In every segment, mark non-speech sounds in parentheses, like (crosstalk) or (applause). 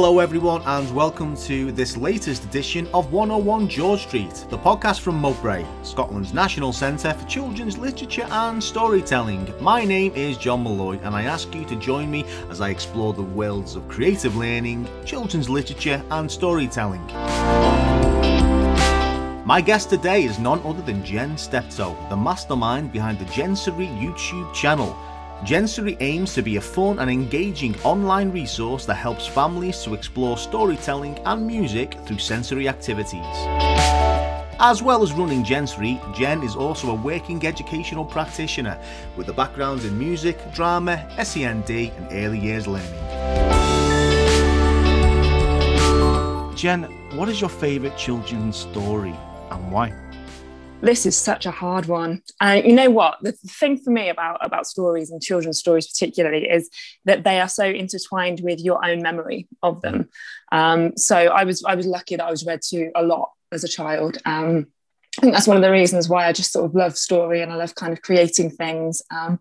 Hello, everyone, and welcome to this latest edition of 101 George Street, the podcast from Mowbray, Scotland's National Centre for Children's Literature and Storytelling. My name is John Malloy, and I ask you to join me as I explore the worlds of creative learning, children's literature, and storytelling. My guest today is none other than Jen Steptoe, the mastermind behind the Jensory YouTube channel. Jensory aims to be a fun and engaging online resource that helps families to explore storytelling and music through sensory activities. As well as running Jensory, Jen is also a working educational practitioner with a background in music, drama, SEND, and early years learning. Jen, what is your favourite children's story and why? This is such a hard one and you know what the thing for me about about stories and children's stories particularly is that they are so intertwined with your own memory of them um, so i was i was lucky that i was read to a lot as a child um, I think that's one of the reasons why I just sort of love story and I love kind of creating things. Um,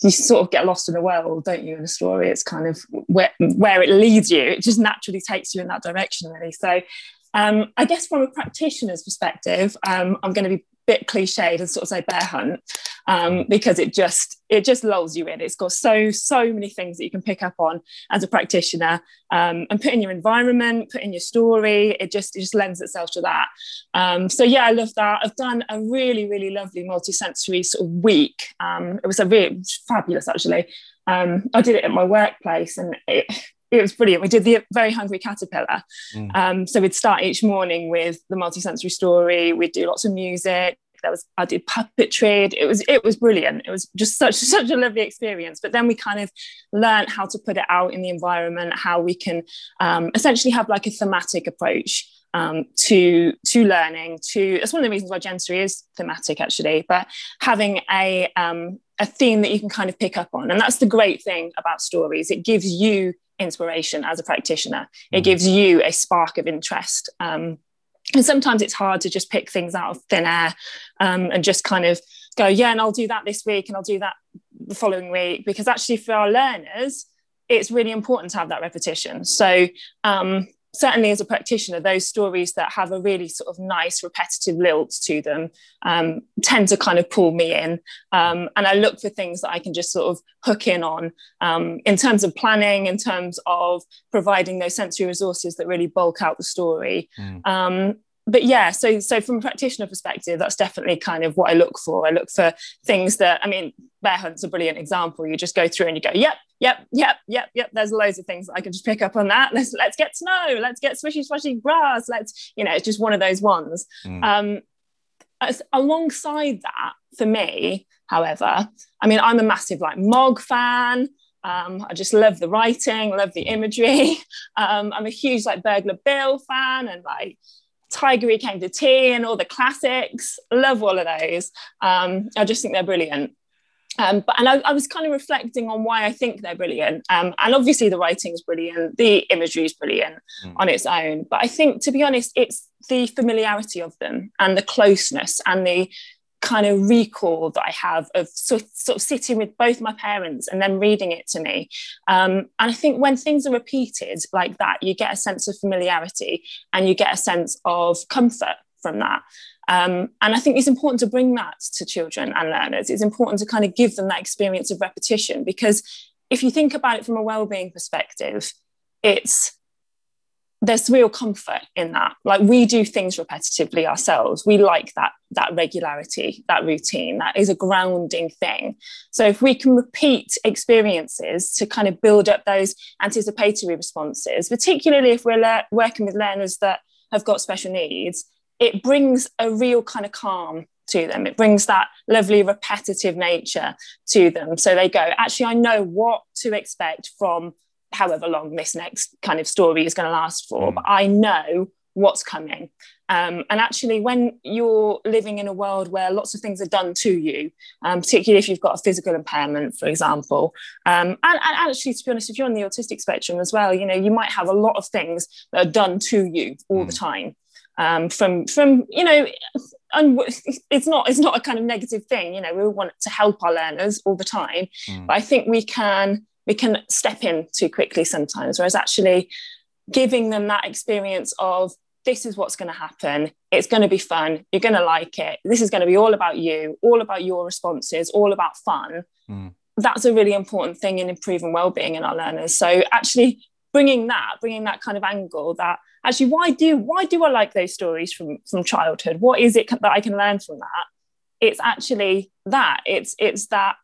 you sort of get lost in the world, don't you? In a story, it's kind of where, where it leads you. It just naturally takes you in that direction, really. So, um, I guess from a practitioner's perspective, um, I'm going to be bit cliched and sort of say bear hunt um, because it just it just lulls you in. It's got so so many things that you can pick up on as a practitioner um, and put in your environment, put in your story. It just it just lends itself to that. Um, so yeah, I love that. I've done a really really lovely multisensory sort of week. Um, it was a really fabulous actually. Um, I did it at my workplace and it it was brilliant. We did the Very Hungry Caterpillar. Mm. Um, so we'd start each morning with the multisensory story. We'd do lots of music. There was I did puppetry. It was it was brilliant. It was just such (laughs) such a lovely experience. But then we kind of learned how to put it out in the environment, how we can um, essentially have like a thematic approach. Um, to to learning to that's one of the reasons why Jensory is thematic actually but having a um, a theme that you can kind of pick up on and that's the great thing about stories it gives you inspiration as a practitioner. It mm. gives you a spark of interest. Um, and sometimes it's hard to just pick things out of thin air um, and just kind of go, yeah, and I'll do that this week and I'll do that the following week. Because actually, for our learners, it's really important to have that repetition. So, um, certainly as a practitioner, those stories that have a really sort of nice repetitive lilt to them um, tend to kind of pull me in. Um, and I look for things that I can just sort of hook in on um, in terms of planning, in terms of providing those sensory resources that really bulk out the story. Mm but yeah, so so from a practitioner perspective, that's definitely kind of what I look for. I look for things that I mean, bear hunt's a brilliant example. You just go through and you go, yep, yep, yep, yep, yep. There's loads of things that I can just pick up on that. Let's let's get snow. Let's get swishy swishy grass. Let's you know, it's just one of those ones. Mm. Um, as, alongside that, for me, however, I mean, I'm a massive like Mog fan. Um, I just love the writing, love the imagery. (laughs) Um, I'm a huge like Burglar Bill fan, and like Tiger came to tea and all the classics. Love all of those. Um, I just think they're brilliant. Um, but and I, I, was kind of reflecting on why I think they're brilliant. Um, and obviously the writing is brilliant, the imagery is brilliant mm. on its own. But I think, to be honest, it's the familiarity of them and the closeness and the kind of recall that I have of sort, sort of sitting with both my parents and then reading it to me. Um, and I think when things are repeated like that, you get a sense of familiarity and you get a sense of comfort from that. Um, and I think it's important to bring that to children and learners. It's important to kind of give them that experience of repetition because if you think about it from a well-being perspective, it's there's real comfort in that. Like we do things repetitively ourselves. We like that that regularity that routine. That is a grounding thing. So if we can repeat experiences to kind of build up those anticipatory responses particularly if we're le- working with learners that have got special needs it brings a real kind of calm to them it brings that lovely repetitive nature to them so they go actually i know what to expect from however long this next kind of story is going to last for, mm. but I know what's coming. Um, and actually, when you're living in a world where lots of things are done to you, um, particularly if you've got a physical impairment, for example, um, and, and, actually, to be honest, if you're on the autistic spectrum as well, you know, you might have a lot of things that are done to you all mm. the time. Um, from from you know, and it's not it's not a kind of negative thing. You know, we want to help our learners all the time, mm. but I think we can we can step in too quickly sometimes. Whereas actually, giving them that experience of this is what's going to happen. It's going to be fun. You're going to like it. This is going to be all about you, all about your responses, all about fun. Mm. That's a really important thing in improving well-being in our learners. So actually bringing that, bringing that kind of angle that actually why do why do I like those stories from from childhood? What is it that I can learn from that? It's actually that. It's it's that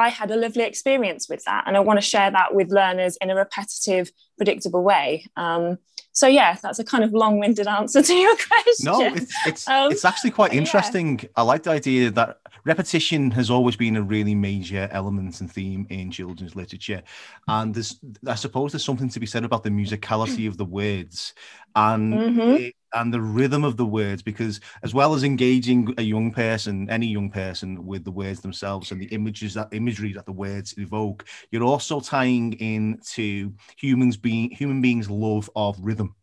I had a lovely experience with that, and I want to share that with learners in a repetitive, predictable way. Um, so yeah, that's a kind of long-winded answer to your (laughs) question. No, it's it's, um, it's actually quite interesting. Yeah. I like the idea that repetition has always been a really major element and theme in children's literature, and there's I suppose there's something to be said about the musicality of the words and mm-hmm. it, and the rhythm of the words because as well as engaging a young person any young person with the words themselves and the images that imagery that the words evoke you're also tying into humans being human beings love of rhythm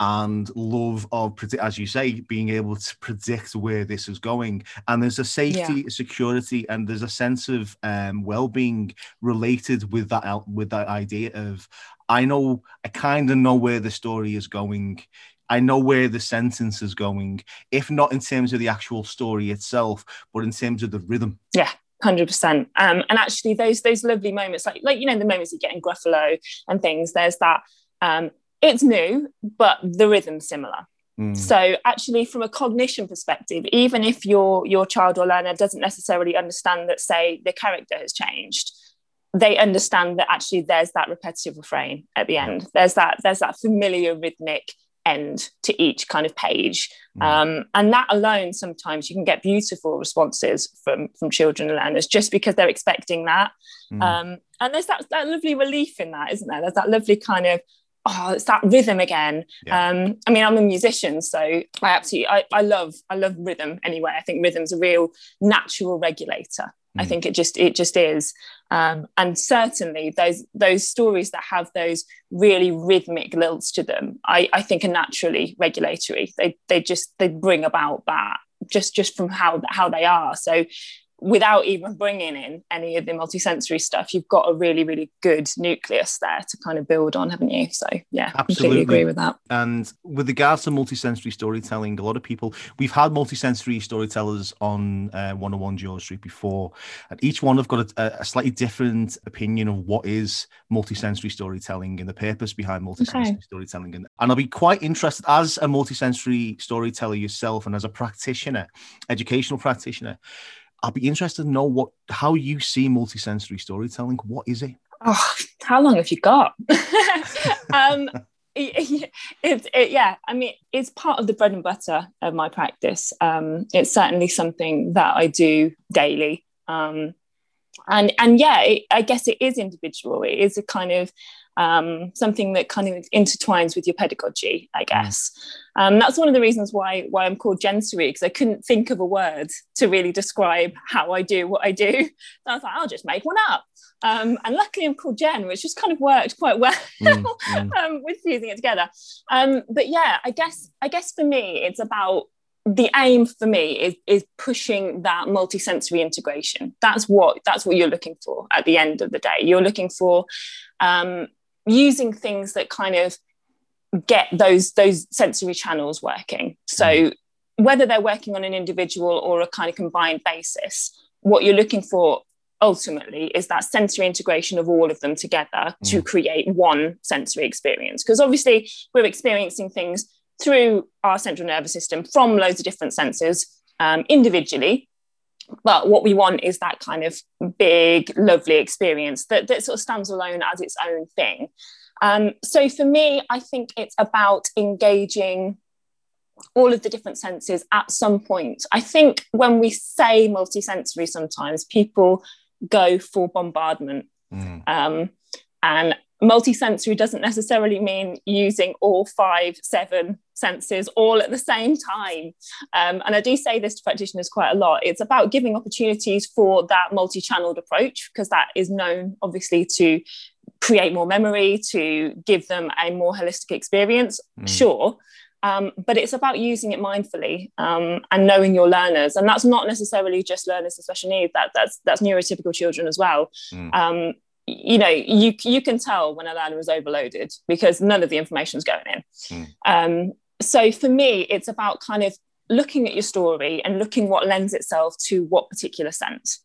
and love of as you say being able to predict where this is going and there's a safety yeah. security and there's a sense of um, well-being related with that with that idea of i know i kind of know where the story is going I know where the sentence is going, if not in terms of the actual story itself, but in terms of the rhythm. Yeah, hundred percent. Um, and actually, those those lovely moments, like like you know the moments you get in Gruffalo and things. There's that um, it's new, but the rhythm's similar. Mm. So actually, from a cognition perspective, even if your your child or learner doesn't necessarily understand that, say, the character has changed, they understand that actually there's that repetitive refrain at the end. There's that there's that familiar rhythmic end to each kind of page, mm. um, and that alone sometimes you can get beautiful responses from from children and learners just because they're expecting that. Mm. Um, and there's that that lovely relief in that, isn't there? There's that lovely kind of oh it's that rhythm again. Yeah. um i mean i'm a musician so i absolutely I, I love i love rhythm anyway. I think rhythm's a real natural regulator. Mm. i think it just it just is. Um and certainly those those stories that have those really rhythmic lilts to them i i think are naturally regulatory. They they just they bring about that just just from how how they are. So without even bringing in any of the multisensory stuff, you've got a really, really good nucleus there to kind of build on, haven't you? So yeah, Absolutely. completely agree with that. And with regards to multisensory storytelling, a lot of people we've had multisensory storytellers on uh, 101 George Street before, and each one have got a, a, slightly different opinion of what is multisensory storytelling and the purpose behind multisensory okay. storytelling. And, and I'll be quite interested as a multisensory storyteller yourself and as a practitioner, educational practitioner I'll be interested to know what how you see multisensory storytelling. What is it? Oh, how long have you got? (laughs) um, (laughs) it, it, it, yeah, I mean, it's part of the bread and butter of my practice. Um, it's certainly something that I do daily. Um, and and yeah, I guess it is individual. It is a kind of um, something that kind of intertwines with your pedagogy, I mm. guess. Um, that's one of the reasons why why I'm called Jensory because I couldn't think of a word to really describe how I do what I do. (laughs) So I was like, I'll just make one up. Um, and luckily, I'm called Jen, which just kind of worked quite well mm, mm. (laughs) Um, with fusing it together. Um, but yeah, I guess I guess for me, it's about the aim for me is is pushing that multisensory integration. That's what that's what you're looking for at the end of the day. You're looking for um, using things that kind of get those those sensory channels working so mm. whether they're working on an individual or a kind of combined basis what you're looking for ultimately is that sensory integration of all of them together mm. to create one sensory experience because obviously we're experiencing things through our central nervous system from loads of different senses um, individually but what we want is that kind of big lovely experience that, that sort of stands alone as its own thing. Um, so for me i think it's about engaging all of the different senses at some point. I think when we say multisensory sometimes people go for bombardment. Mm. um, and multisensory doesn't necessarily mean using all five, seven senses all at the same time. Um, and I do say this to practitioners quite a lot. It's about giving opportunities for that multi channeled approach, because that is known, obviously, to create more memory, to give them a more holistic experience. Mm. Sure. Um, but it's about using it mindfully um, and knowing your learners, and that's not necessarily just learners with special needs. That that's that's neurotypical children as well. Mm. Um, you know you you can tell when a learner is overloaded because none of the information is going in mm. um, so for me it's about kind of looking at your story and looking what lends itself to what particular sense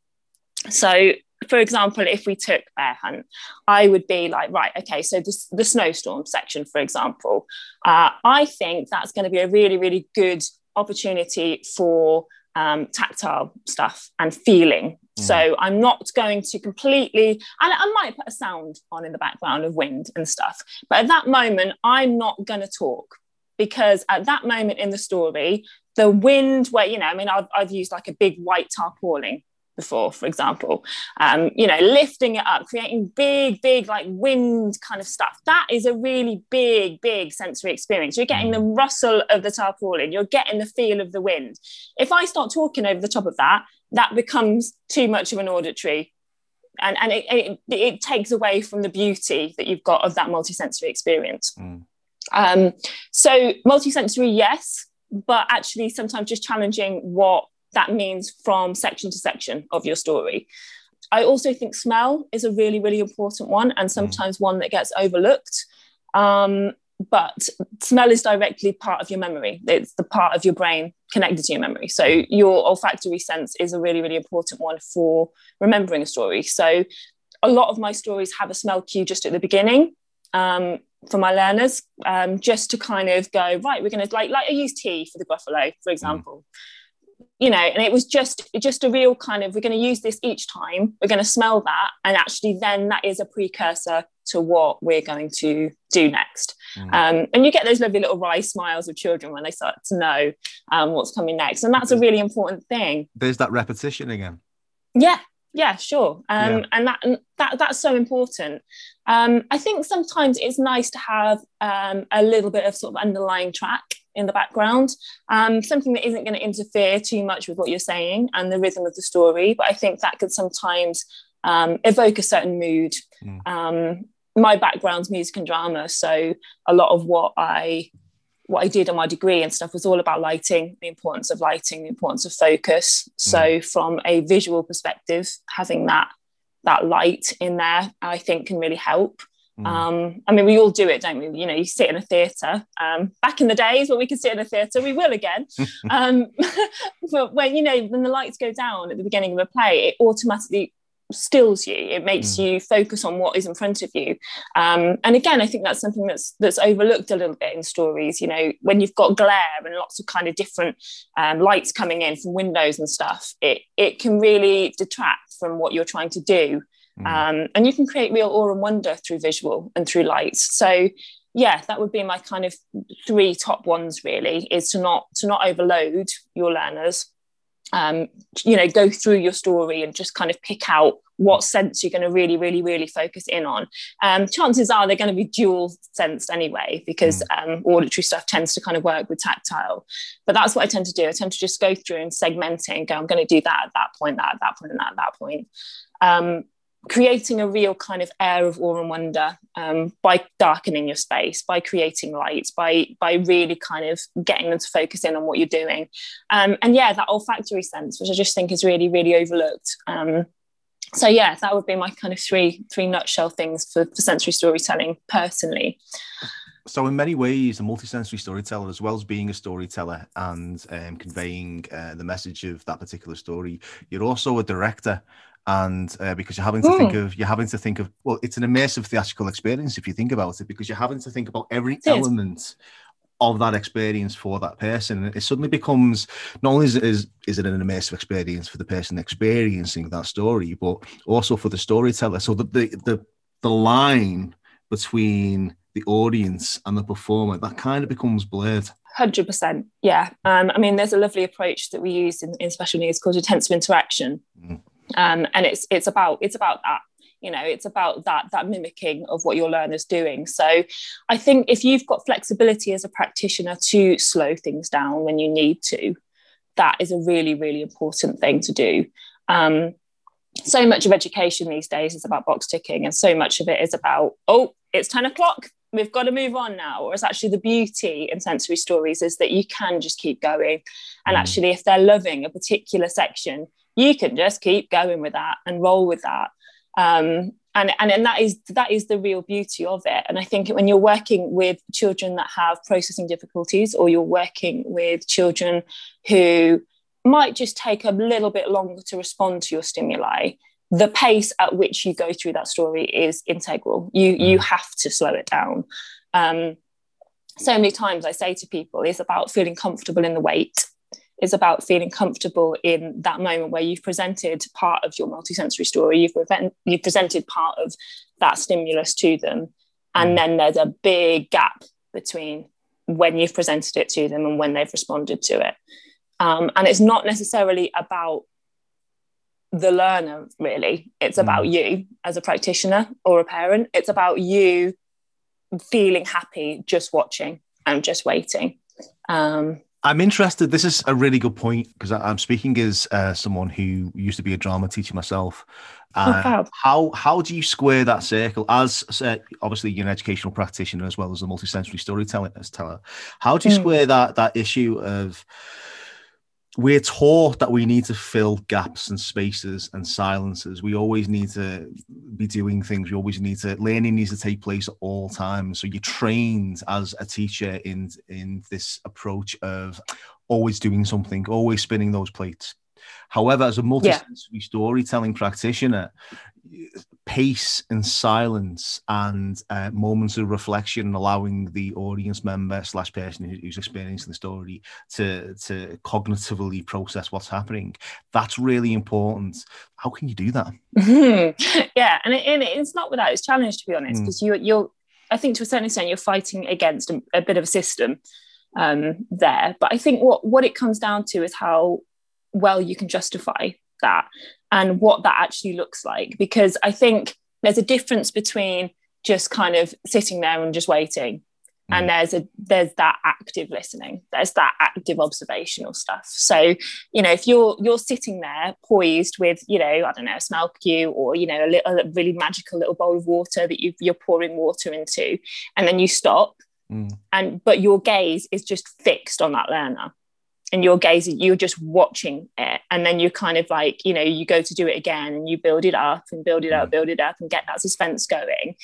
so for example if we took bear hunt i would be like right okay so this, the snowstorm section for example uh, i think that's going to be a really really good opportunity for um, tactile stuff and feeling. Mm. So I'm not going to completely, and I might put a sound on in the background of wind and stuff, but at that moment, I'm not going to talk because at that moment in the story, the wind, where, you know, I mean, I've, I've used like a big white tarpaulin before, for example, um, you know, lifting it up, creating big, big like wind kind of stuff. That is a really big, big sensory experience. You're getting the mm. rustle of the tarpaulin, you're getting the feel of the wind. If I start talking over the top of that, that becomes too much of an auditory. And, and it, it, it takes away from the beauty that you've got of that multisensory experience. Mm. Um, so, multisensory, yes, but actually sometimes just challenging what that means from section to section of your story. I also think smell is a really, really important one and sometimes mm. one that gets overlooked. Um, but smell is directly part of your memory. It's the part of your brain connected to your memory. So your olfactory sense is a really, really important one for remembering a story. So a lot of my stories have a smell cue just at the beginning. Um, for my learners, um, just to kind of go right. We're going to like like I use tea for the Gruffalo, for mm. example. Mm you know and it was just just a real kind of we're going to use this each time we're going to smell that and actually then that is a precursor to what we're going to do next. Mm. um, and you get those lovely little wry smiles of children when they start to know um, what's coming next and that's a really important thing. There's that repetition again. Yeah yeah sure. Um, yeah. and that that that's so important. Um, i think sometimes it's nice to have um, a little bit of sort of underlying track in the background um, something that isn't going to interfere too much with what you're saying and the rhythm of the story but i think that could sometimes um, evoke a certain mood mm. my background's music and drama so a lot of what i what I did on my degree and stuff was all about lighting, the importance of lighting, the importance of focus. So mm. from a visual perspective, having that that light in there, I think can really help. Mm. Um, I mean, we all do it, don't we? You know, you sit in a theatre. Um, back in the days when we could sit in a theatre, we will again. (laughs) um, (laughs) but when you know when the lights go down at the beginning of a play, it automatically stills you it makes mm. you focus on what is in front of you um, and again i think that's something that's that's overlooked a little bit in stories you know when you've got glare and lots of kind of different um, lights coming in from windows and stuff it it can really detract from what you're trying to do mm. um, and you can create real awe and wonder through visual and through lights so yeah that would be my kind of three top ones really is to not to not overload your learners um, you know, go through your story and just kind of pick out what sense you're going to really, really, really focus in on. Um, chances are they're going to be dual sensed anyway, because mm. um, auditory stuff tends to kind of work with tactile. But that's what I tend to do. I tend to just go through and segment it and go, I'm going to do that at that point, that at that point, and that at that point. Um, creating a real kind of air of awe and wonder um, by darkening your space, by creating lights, by by really kind of getting them to focus in on what you're doing, um, and yeah, that olfactory sense, which I just think is really really overlooked. Um, so yeah, that would be my kind of three three nutshell things for, for sensory storytelling personally. So, in many ways, a multisensory storyteller, as well as being a storyteller and um, conveying uh, the message of that particular story, you're also a director and uh, because you're having to think hmm. of you're having to think of well it's an immersive theatrical experience if you think about it because you're having to think about every element of that experience for that person and it suddenly becomes not only is it, is, is it an immersive experience for the person experiencing that story but also for the storyteller. So the the the, the line between the audience and the performer that kind of becomes blurred. Hundred percent, yeah. Um, I mean, there's a lovely approach that we use in, in special needs called intensive interaction, mm um, and it's it's about it's about that you know it's about that that mimicking of what your learner's doing. So i think if you've got flexibility as a practitioner to slow things down when you need to that is a really really important thing to do. Um, so much of education these days is about box ticking and so much of it is about oh it's 10 o'clock we've got to move on now whereas actually the beauty in sensory stories is that you can just keep going and mm. actually if they're loving a particular section you can just keep going with that and roll with that. Um, and, and and that is that is the real beauty of it and i think when you're working with children that have processing difficulties or you're working with children who might just take a little bit longer to respond to your stimuli the pace at which you go through that story is integral you you mm. have to slow it down um, so many times i say to people it's about feeling comfortable in the wait is about feeling comfortable in that moment where you've presented part of your multisensory story, you've, prevent, you've presented part of that stimulus to them, and mm. then there's a big gap between when you've presented it to them and when they've responded to it. Um, and it's not necessarily about the learner, really. It's mm. about you as a practitioner or a parent. It's about you feeling happy just watching and just waiting. Um, I'm interested. This is a really good point because I'm speaking as uh, someone who used to be a drama teacher myself. Uh, oh, how how do you square that circle as uh, obviously you're an educational practitioner as well as a multisensory storyteller? As teller? How do you mm. square that that issue of we're taught that we need to fill gaps and spaces and silences. We always need to be doing things. We always need to learning needs to take place at all times. So you're trained as a teacher in in this approach of always doing something, always spinning those plates. However, as a multi-sensory yeah. storytelling practitioner, pace and silence and uh, moments of reflection, and allowing the audience member slash person who's experiencing the story to to cognitively process what's happening. That's really important. How can you do that? (laughs) Yeah, and, it, and, it's not without its challenge, to be honest, because mm. you you're I think to a certain extent you're fighting against a, a bit of a system um, there. But I think what what it comes down to is how well you can justify that and what that actually looks like. Because i think there's a difference between just kind of sitting there and just waiting. Mm. and there's a there's that active listening. There's that active observational stuff. So you know if you're you're sitting there poised with you know i don't know a smell cue or you know a, little, a really magical little bowl of water that you you're pouring water into and then you stop mm. and but your gaze is just fixed on that learner and you're gazing you're just watching it. And then you're kind of like you know you go to do it again and you build it up and build it up mm. build it up and get that suspense going.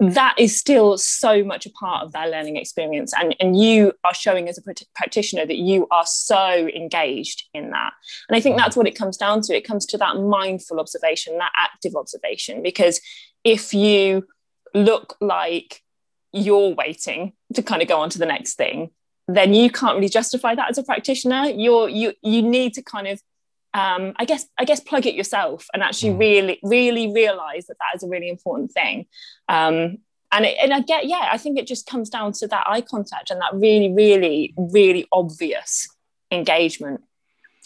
That is still so much a part of their learning experience. And, and you are showing as a practitioner that you are so engaged in that. And i think that's what it comes down to. It comes to that mindful observation that active observation. Because if you look like you're waiting to kind of go on to the next thing then you can't really justify that as a practitioner. You're you you need to kind of um, I guess I guess plug it yourself and actually mm. really really realize that that is a really important thing. Um, and it, and I get yeah, I think it just comes down to that eye contact and that really really really obvious engagement.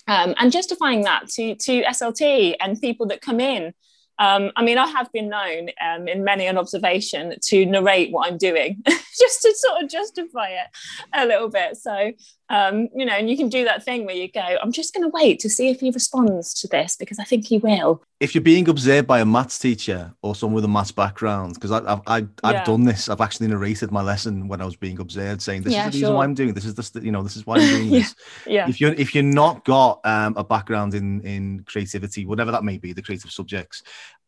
Um, and justifying that to to SLT and people that come in um, I mean, I have been known um, in many an observation to narrate what I'm doing (laughs) just to sort of justify it a little bit. So, um, you know, and you can do that thing where you go, I'm just going to wait to see if he responds to this because I think he will. If you're being observed by a maths teacher or someone with a maths background, because I've, I've, I've yeah. done this, I've actually narrated my lesson when I was being observed, saying, This yeah, is the reason why I'm doing this. Is this, you know, this is why I'm doing (laughs) this. yeah. If you're, if you're not got um, a background in, in creativity, whatever that may be, the creative subjects,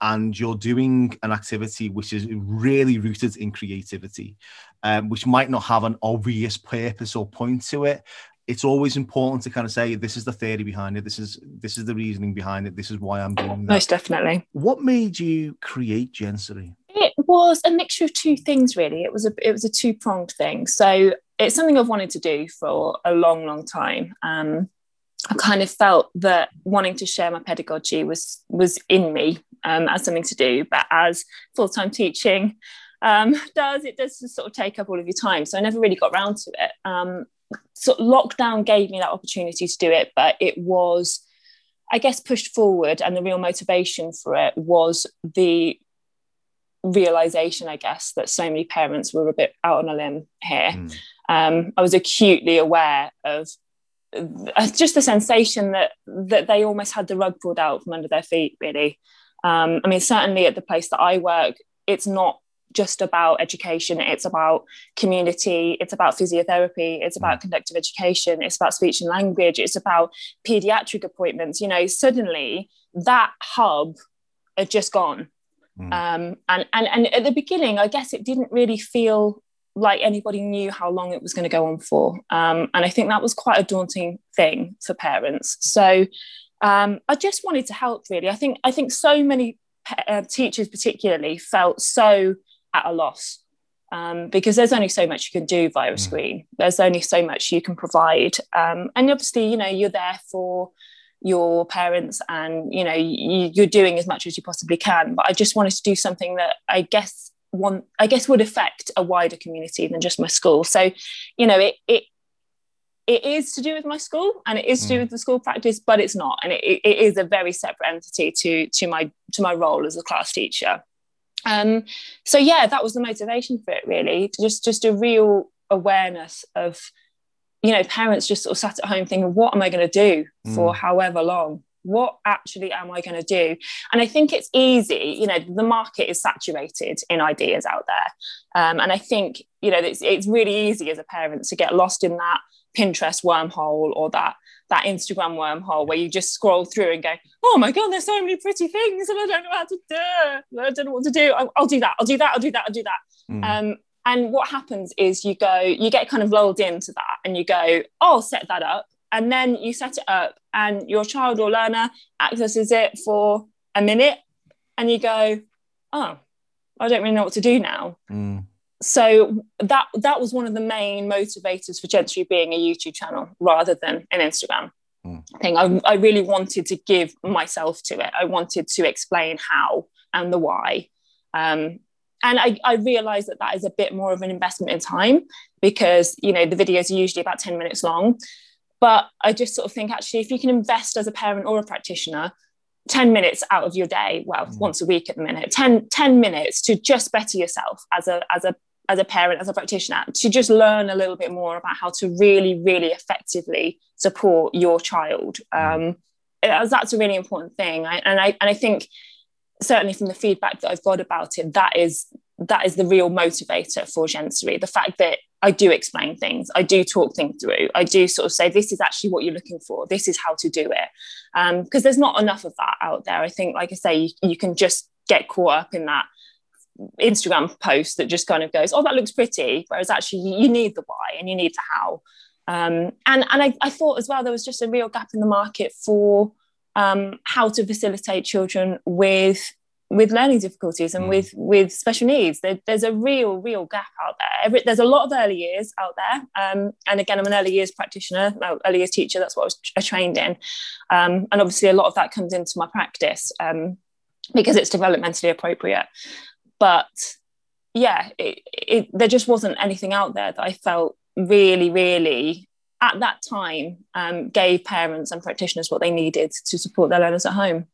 and you're doing an activity which is really rooted in creativity, um, which might not have an obvious purpose or point to it. It's always important to kind of say this is the theory behind it. This is this is the reasoning behind it. This is why I'm doing that. Most definitely. What made you create Jensory? It was a mixture of two things, really. It was a it was a two pronged thing. So it's something I've wanted to do for a long, long time. Um, I kind of felt that wanting to share my pedagogy was was in me um, as something to do, but as full time teaching um, (laughs) does, it does sort of take up all of your time. So I never really got around to it. Um, so lockdown gave me that opportunity to do it, but it was, I guess, pushed forward, and the real motivation for it was the realization, I guess, that so many parents were a bit out on a limb here. Mm. Um, I was acutely aware of just the sensation that that they almost had the rug pulled out from under their feet really. Um, i mean certainly at the place that i work it's not just about education it's about community it's about physiotherapy it's about conductive education it's about speech and language it's about pediatric appointments. You know suddenly that hub had just gone. Mm. Um, and, and, and at the beginning, I guess it didn't really feel like anybody knew how long it was going to go on for. Um, and I think that was quite a daunting thing for parents. So um, I just wanted to help really. I think, I think so many uh, teachers particularly felt so at a loss um, because there's only so much you can do via a mm. screen. There's only so much you can provide. Um, and obviously, you know, you're there for your parents and you know you, you're doing as much as you possibly can but i just wanted to do something that i guess one i guess would affect a wider community than just my school so you know it it it is to do with my school and it is to do mm. with the school practice but it's not and it, it is a very separate entity to to my to my role as a class teacher um so yeah that was the motivation for it really just just a real awareness of you know, parents just sort of sat at home thinking, what am I going to do for mm. however long? What actually am I going to do? And I think it's easy, you know, the market is saturated in ideas out there. Um, and I think, you know, it's, it's really easy as a parent to get lost in that Pinterest wormhole or that that Instagram wormhole where you just scroll through and go, oh my god, there's so many pretty things and I don't know how to do. I don't know what to do. I'll, I'll do that. I'll do that. I'll do that. I'll do that. Mm. Um, and what happens is you go, you get kind of lulled into that and you go, oh, I'll set that up. And then you set it up and your child or learner accesses it for a minute and you go, oh, I don't really know what to do now. Mm. So that that was one of the main motivators for Jensory being a YouTube channel rather than an Instagram mm. thing. I, I really wanted to give myself to it. I wanted to explain how and the why. Um, and I, I realize that that is a bit more of an investment in time because you know the videos are usually about 10 minutes long but i just sort of think actually if you can invest as a parent or a practitioner 10 minutes out of your day well mm. once a week at the minute 10, 10 minutes to just better yourself as a as a as a parent as a practitioner to just learn a little bit more about how to really really effectively support your child mm. um, that's a really important thing I, and i and i think certainly from the feedback that I've got about it, that is that is the real motivator for Jensory. The fact that I do explain things, I do talk things through, I do sort of say this is actually what you're looking for, this is how to do it, because um, there's not enough of that out there. I think, like I say, you, you can just get caught up in that Instagram post that just kind of goes, oh, that looks pretty, whereas actually you need the why and you need the how. Um, and and I, I thought as well there was just a real gap in the market for um, how to facilitate children with with learning difficulties and mm. with with special needs there, there's a real real gap out there Every, there's a lot of early years out there um, and again i'm an early years practitioner early years teacher that's what i was trained in um, and obviously a lot of that comes into my practice um, because it's developmentally appropriate but yeah it, it, there just wasn't anything out there that i felt really really at that time um, gave parents and practitioners what they needed to support their learners at home.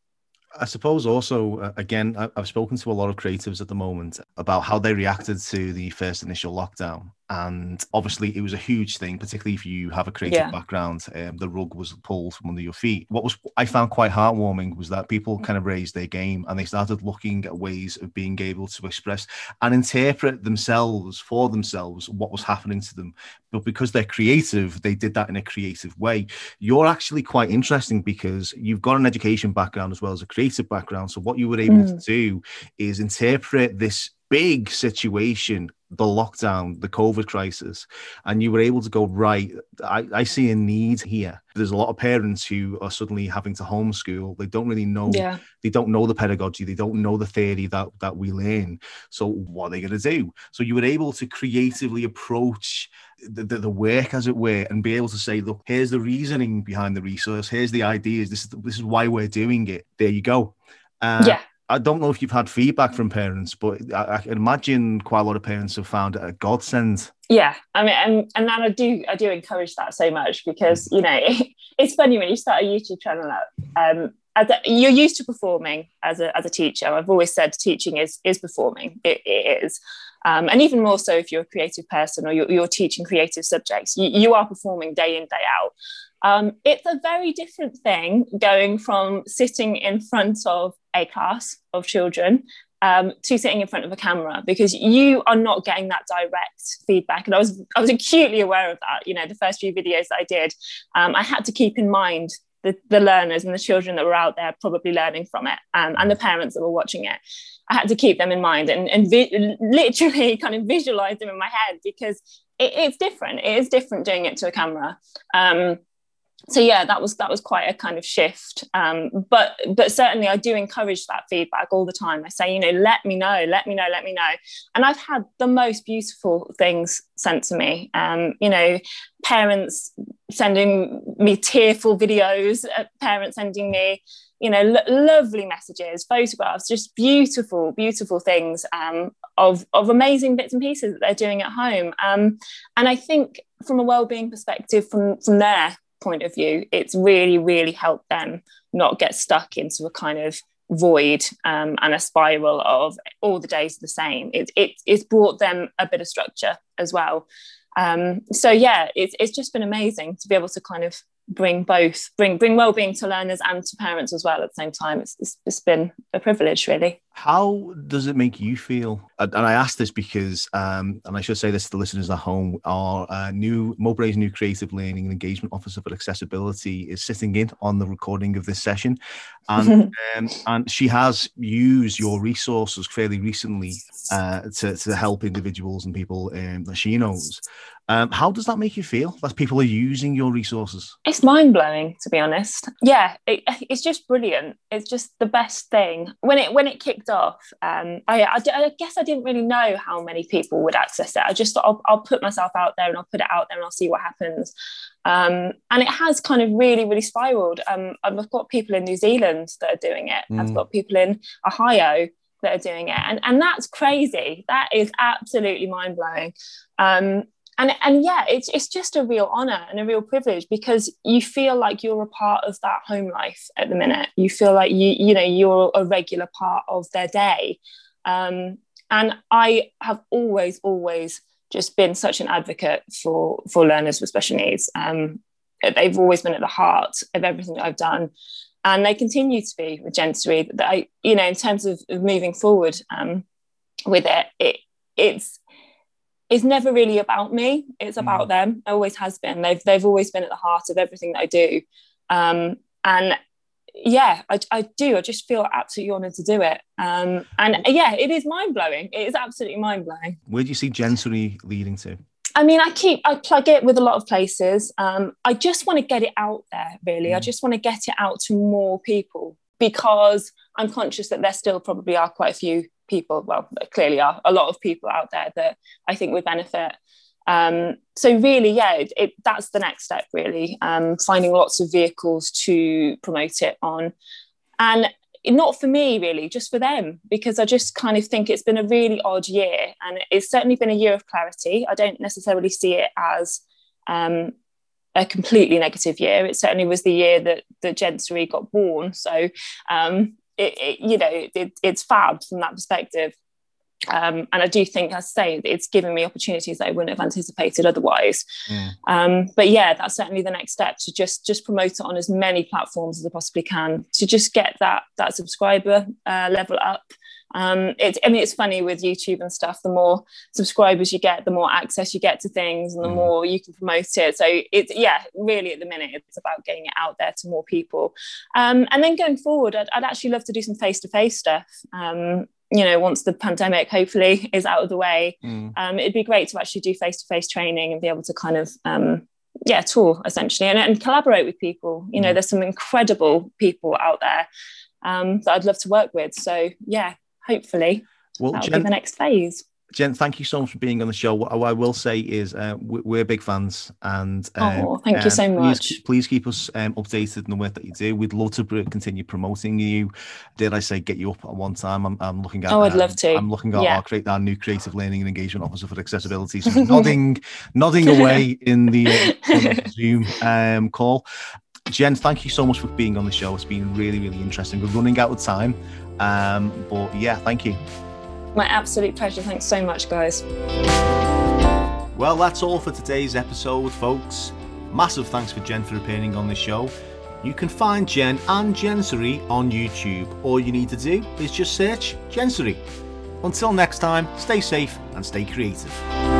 I suppose also, uh, again, I've spoken to a lot of creatives at the moment about how they reacted to the first initial lockdown and obviously it was a huge thing particularly if you have a creative yeah. background um, the rug was pulled from under your feet. What was i found quite heartwarming was that people kind of raised their game and they started looking at ways of being able to express and interpret themselves for themselves what was happening to them. But because they're creative they did that in a creative way. You're actually quite interesting because you've got an education background as well as a creative background. So what you were able mm. to do is interpret this big situation the lockdown, the COVID crisis, and you were able to go, right, I, I, see a need here. There's a lot of parents who are suddenly having to homeschool. They don't really know, yeah. they don't know the pedagogy, they don't know the theory that, that we learn. So what are they going to do? So you were able to creatively approach the, the, the, work, as it were, and be able to say, look, here's the reasoning behind the resource, here's the ideas, this is, this is why we're doing it. There you go. Uh, yeah. I don't know if you've had feedback from parents, but I, I, imagine quite a lot of parents have found it a godsend. Yeah, I mean, and and I do I do encourage that so much because you know it, (laughs) it's funny when you start a YouTube channel up. Um, you're used to performing as a as a teacher. I've always said teaching is is performing. it, it is. Um, and even more so if you're a creative person or you're, you're teaching creative subjects, you, you, are performing day in, day out. Um, it's a very different thing going from sitting in front of a class of children um, to sitting in front of a camera because you are not getting that direct feedback. And I was I was acutely aware of that. You know, the first few videos that I did, um, I had to keep in mind the, the learners and the children that were out there probably learning from it um, and the parents that were watching it. I had to keep them in mind and, and vi- literally (laughs) kind of visualize them in my head because it, it's different. It is different doing it to a camera. Um, so yeah that was that was quite a kind of shift. Um, but but certainly i do encourage that feedback all the time. I say you know let me know let me know let me know. And i've had the most beautiful things sent to me. Um, you know parents sending me tearful videos uh, parents sending me you know lo- lovely messages photographs just beautiful beautiful things um, of of amazing bits and pieces that they're doing at home. Um, and i think from a well-being perspective from from there point of view, it's really, really helped them not get stuck into a kind of void um, and a spiral of all the days the same. It, it, it's brought them a bit of structure as well. Um, so yeah, it's, it's just been amazing to be able to kind of bring both bring bring well-being to learners and to parents as well at the same time. It's, it's, it's been a privilege really. How does it make you feel? And i ask this because um, and i should say this to the listeners at home our uh, new mowbray's new creative learning and engagement officer for accessibility is sitting in on the recording of this session. (laughs) And um, and she has used your resources fairly recently uh, to, to help individuals and people um, that she knows um, how does that make you feel that people are using your resources? It's mind blowing, to be honest. Yeah, it, (laughs) it's just brilliant. It's just the best thing. When it when it kicked off, um, I, I, I, guess I didn't really know how many people would access it. I just thought I'll, I'll put myself out there and I'll put it out there and I'll see what happens. Um, and it has kind of really, really spiraled. Um, I've got people in New Zealand that are doing it. Mm. I've got people in Ohio that are doing it, and and that's crazy. That is absolutely mind blowing. Um, and and yeah it's it's just a real honor and a real privilege because you feel like you're a part of that home life at the minute. You feel like you you know you're a regular part of their day. Um, and i have always always just been such an advocate for for learners with special needs. Um, they've always been at the heart of everything that i've done. And they continue to be with Jensory that i you know in terms of, of moving forward um, with it, it it's it's never really about me. It's about mm. them. It always has been. They've they've always been at the heart of everything that I do. Um, and yeah, I, I do. I just feel absolutely honoured to do it. Um, and yeah, it is mind blowing. It is absolutely mind blowing. Where do you see Jensory leading to? I mean, I keep I plug it with a lot of places. Um, I just want to get it out there. Really, mm. I just want to get it out to more people because I'm conscious that there still probably are quite a few people, well, clearly are a lot of people out there that I think would benefit. Um, so really, yeah, it, it, that's the next step. Really, um, finding lots of vehicles to promote it on, and not for me really, just for them, because I just kind of think it's been a really odd year, and it's certainly been a year of clarity. I don't necessarily see it as um, a completely negative year. It certainly was the year that that Jensory got born. So um, it, it, you know, it, it's fab from that perspective. Um, and I do think, as I say, it's given me opportunities that I wouldn't have anticipated otherwise. Um, but yeah, that's certainly the next step to just just promote it on as many platforms as I possibly can to just get that that subscriber uh, level up. Um, it's I mean, it's funny with YouTube and stuff. The more subscribers you get, the more access you get to things, and the mm. more you can promote it. So it's yeah, really at the minute, it's about getting it out there to more people. Um, and then going forward, I'd, I'd actually love to do some face to face stuff. Um, you know, once the pandemic hopefully (laughs) is out of the way, mm. um, it'd be great to actually do face to face training and be able to kind of, um, yeah, tour essentially and, and collaborate with people. You know, mm. there's some incredible people out there um, that I'd love to work with. So, yeah, hopefully, well, that'll Jen, be the next phase. Jen, thank you so much for being on the show. What I will say is uh, we're big fans, and um, oh, thank you so much. Please, please keep us um, updated in the work that you do. We'd love to continue promoting you. Did I say get you up at one time? I'm, I'm looking at. Oh, I'd um, love to. I'm looking at yeah. our, create, our new creative learning and engagement officer for accessibility. So (laughs) nodding, nodding (laughs) away in the uh, Zoom um, call. Jen, thank you so much for being on the show. It's been really, really interesting. We're running out of time, um, but yeah, thank you. My absolute pleasure. Thanks so much, guys. Well, that's all for today's episode, folks. Massive thanks for Jen for appearing on the show. You can find Jen and Jensory on YouTube. All you need to do is just search Jensory. Until next time, stay safe and stay creative.